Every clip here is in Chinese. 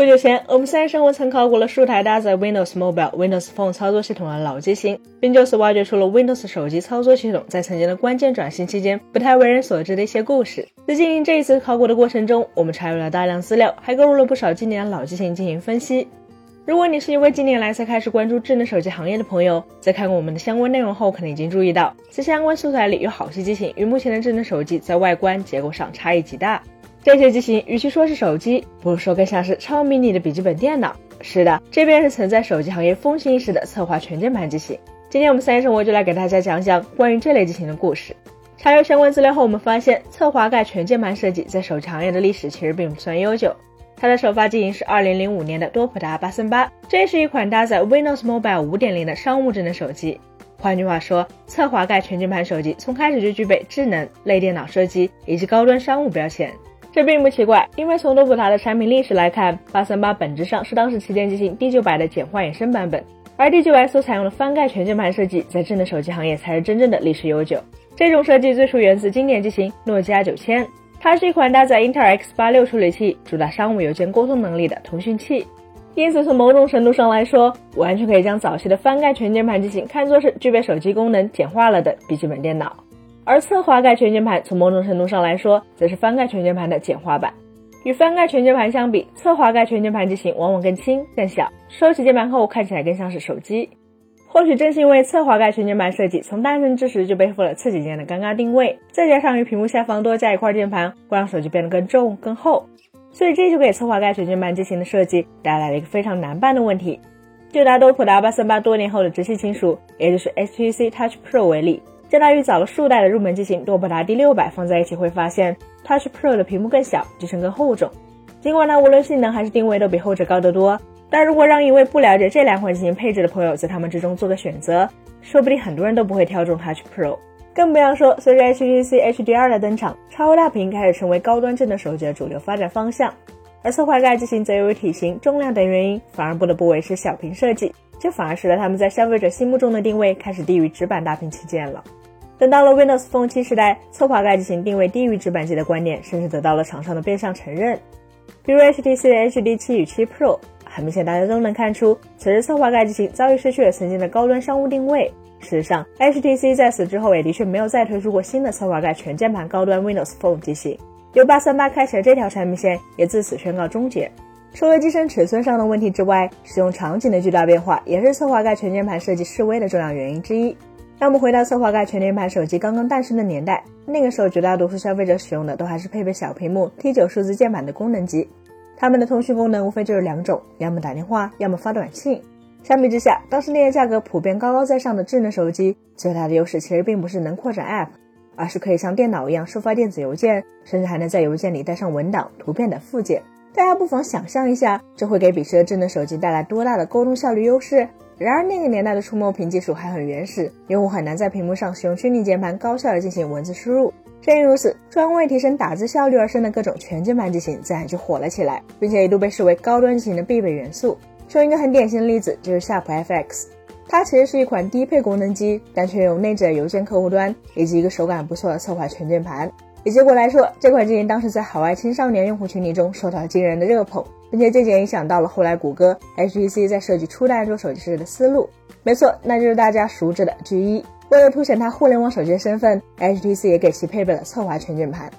不久前，我们三生活曾考古了数台搭载 Windows Mobile、Windows Phone 操作系统的老机型，并就此挖掘出了 Windows 手机操作系统在曾经的关键转型期间不太为人所知的一些故事。在进行这一次考古的过程中，我们查阅了大量资料，还购入了不少经典的老机型进行分析。如果你是一位近年来才开始关注智能手机行业的朋友，在看过我们的相关内容后，可能已经注意到，在相关素材里有好些机型与目前的智能手机在外观结构上差异极大。这些机型与其说是手机，不如说更像是超迷你的笔记本电脑。是的，这便是曾在手机行业风行一时的侧滑全键盘机型。今天我们三叶生活就来给大家讲讲关于这类机型的故事。查阅相关资料后，我们发现侧滑盖全键盘设计在手机行业的历史其实并不算悠久。它的首发机型是2005年的多普达838，这是一款搭载 Windows Mobile 5.0的商务智能手机。换句话说，侧滑盖全键盘手机从开始就具备智能、类电脑设计以及高端商务标签。这并不奇怪，因为从多普达的产品历史来看，八三八本质上是当时旗舰机型 D900 的简化衍生版本，而 D9S 所采用的翻盖全键盘设计，在智能手机行业才是真正的历史悠久。这种设计最初源自经典机型诺基亚9000，它是一款搭载英特尔 X86 处理器、主打商务邮件沟通能力的通讯器，因此从某种程度上来说，完全可以将早期的翻盖全键盘机型看作是具备手机功能简化了的笔记本电脑。而侧滑盖全键盘从某种程度上来说，则是翻盖全键盘的简化版。与翻盖全键盘相比，侧滑盖全键盘机型往往更轻、更小，收起键盘后看起来更像是手机。或许正是因为侧滑盖全键盘设计从诞生之时就背负了次几键的尴尬定位，再加上与屏幕下方多加一块键盘，会让手机变得更重、更厚，所以这就给侧滑盖全键盘机型的设计带来了一个非常难办的问题。就拿多普达八三八多年后的直系亲属，也就是 HTC Touch Pro 为例。将它与早了数代的入门机型多普达 D 六百放在一起，会发现 Touch Pro 的屏幕更小，机身更厚重。尽管它无论性能还是定位都比后者高得多，但如果让一位不了解这两款机型配置的朋友在他们之中做个选择，说不定很多人都不会挑中 Touch Pro。更不要说随着 HTC HDR 的登场，超大屏开始成为高端智能手机的主流发展方向。而侧滑盖机型则由于体型、重量等原因，反而不得不维持小屏设计，这反而使得它们在消费者心目中的定位开始低于直板大屏旗舰了。等到了 Windows Phone 7时代，侧滑盖机型定位低于直板机的观点，甚至得到了厂商的变相承认。比如 HTC 的 HD 7与7 Pro，很明显大家都能看出，此时侧滑盖机型早已失去了曾经的高端商务定位。事实上，HTC 在此之后也的确没有再推出过新的侧滑盖全键盘高端 Windows Phone 机型，由838开启的这条产品线也自此宣告终结。除了机身尺寸上的问题之外，使用场景的巨大变化也是侧滑盖全键盘设计示威的重要原因之一。让我们回到侧滑盖全键盘手机刚刚诞生的年代，那个时候绝大多数消费者使用的都还是配备小屏幕 T9 数字键盘的功能机，它们的通讯功能无非就是两种，要么打电话，要么发短信。相比之下，当时那些价格普遍高高在上的智能手机，最大的优势其实并不是能扩展 App，而是可以像电脑一样收发电子邮件，甚至还能在邮件里带上文档、图片等附件。大家不妨想象一下，这会给彼时的智能手机带来多大的沟通效率优势？然而那个年代的触摸屏技术还很原始，用户很难在屏幕上使用虚拟键盘高效的进行文字输入。正因如此，专为提升打字效率而生的各种全键盘机型自然就火了起来，并且一度被视为高端机型的必备元素。说一个很典型的例子，就是夏普 FX，它其实是一款低配功能机，但却有内置的邮件客户端以及一个手感不错的侧滑全键盘。以结果来说，这款机型当时在海外青少年用户群体中受到了惊人的热捧。并且这点影响到了后来谷歌、HTC 在设计初代安卓手机时的思路。没错，那就是大家熟知的 G1。为了凸显它互联网手机的身份，HTC 也给其配备了侧滑全键盘。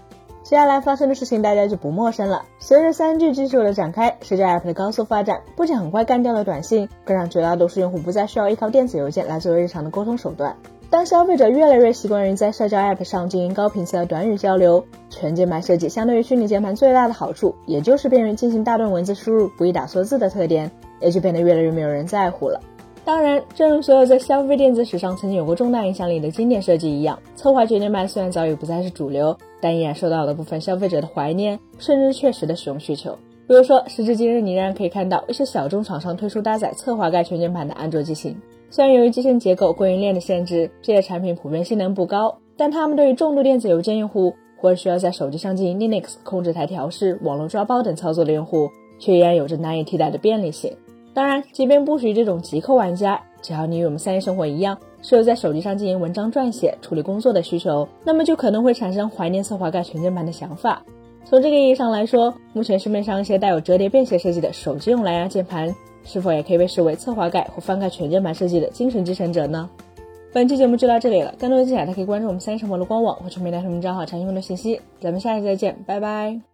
接下来发生的事情大家就不陌生了。随着 3G 技术的展开，社交 App 的高速发展，不仅很快干掉了短信，更让绝大多数用户不再需要依靠电子邮件来作为日常的沟通手段。当消费者越来越习惯于在社交 App 上进行高频次的短语交流，全键盘设计相对于虚拟键盘最大的好处，也就是便于进行大段文字输入、不易打错字的特点，也就变得越来越没有人在乎了。当然，正如所有在消费电子史上曾经有过重大影响力的经典设计一样，侧滑全键盘虽然早已不再是主流，但依然受到了部分消费者的怀念，甚至确实的使用需求。比如说，时至今日，你仍然可以看到一些小众厂商推出搭载侧滑盖全键盘的安卓机型。虽然由于机身结构、供应链的限制，这些产品普遍性能不高，但它们对于重度电子邮件用户或者需要在手机上进行 Linux 控制台调试、网络抓包等操作的用户，却依然有着难以替代的便利性。当然，即便不属于这种极客玩家，只要你与我们三一生活一样，是有在手机上进行文章撰写、处理工作的需求，那么就可能会产生怀念侧滑盖全键盘的想法。从这个意义上来说，目前市面上一些带有折叠便携设计的手机用蓝牙键盘，是否也可以被视为侧滑盖或翻盖全键盘设计的精神继承者呢？本期节目就到这里了，更多精彩，大家可以关注我们三十生活的官网或者面带上面账号查询更多信息。咱们下期再见，拜拜。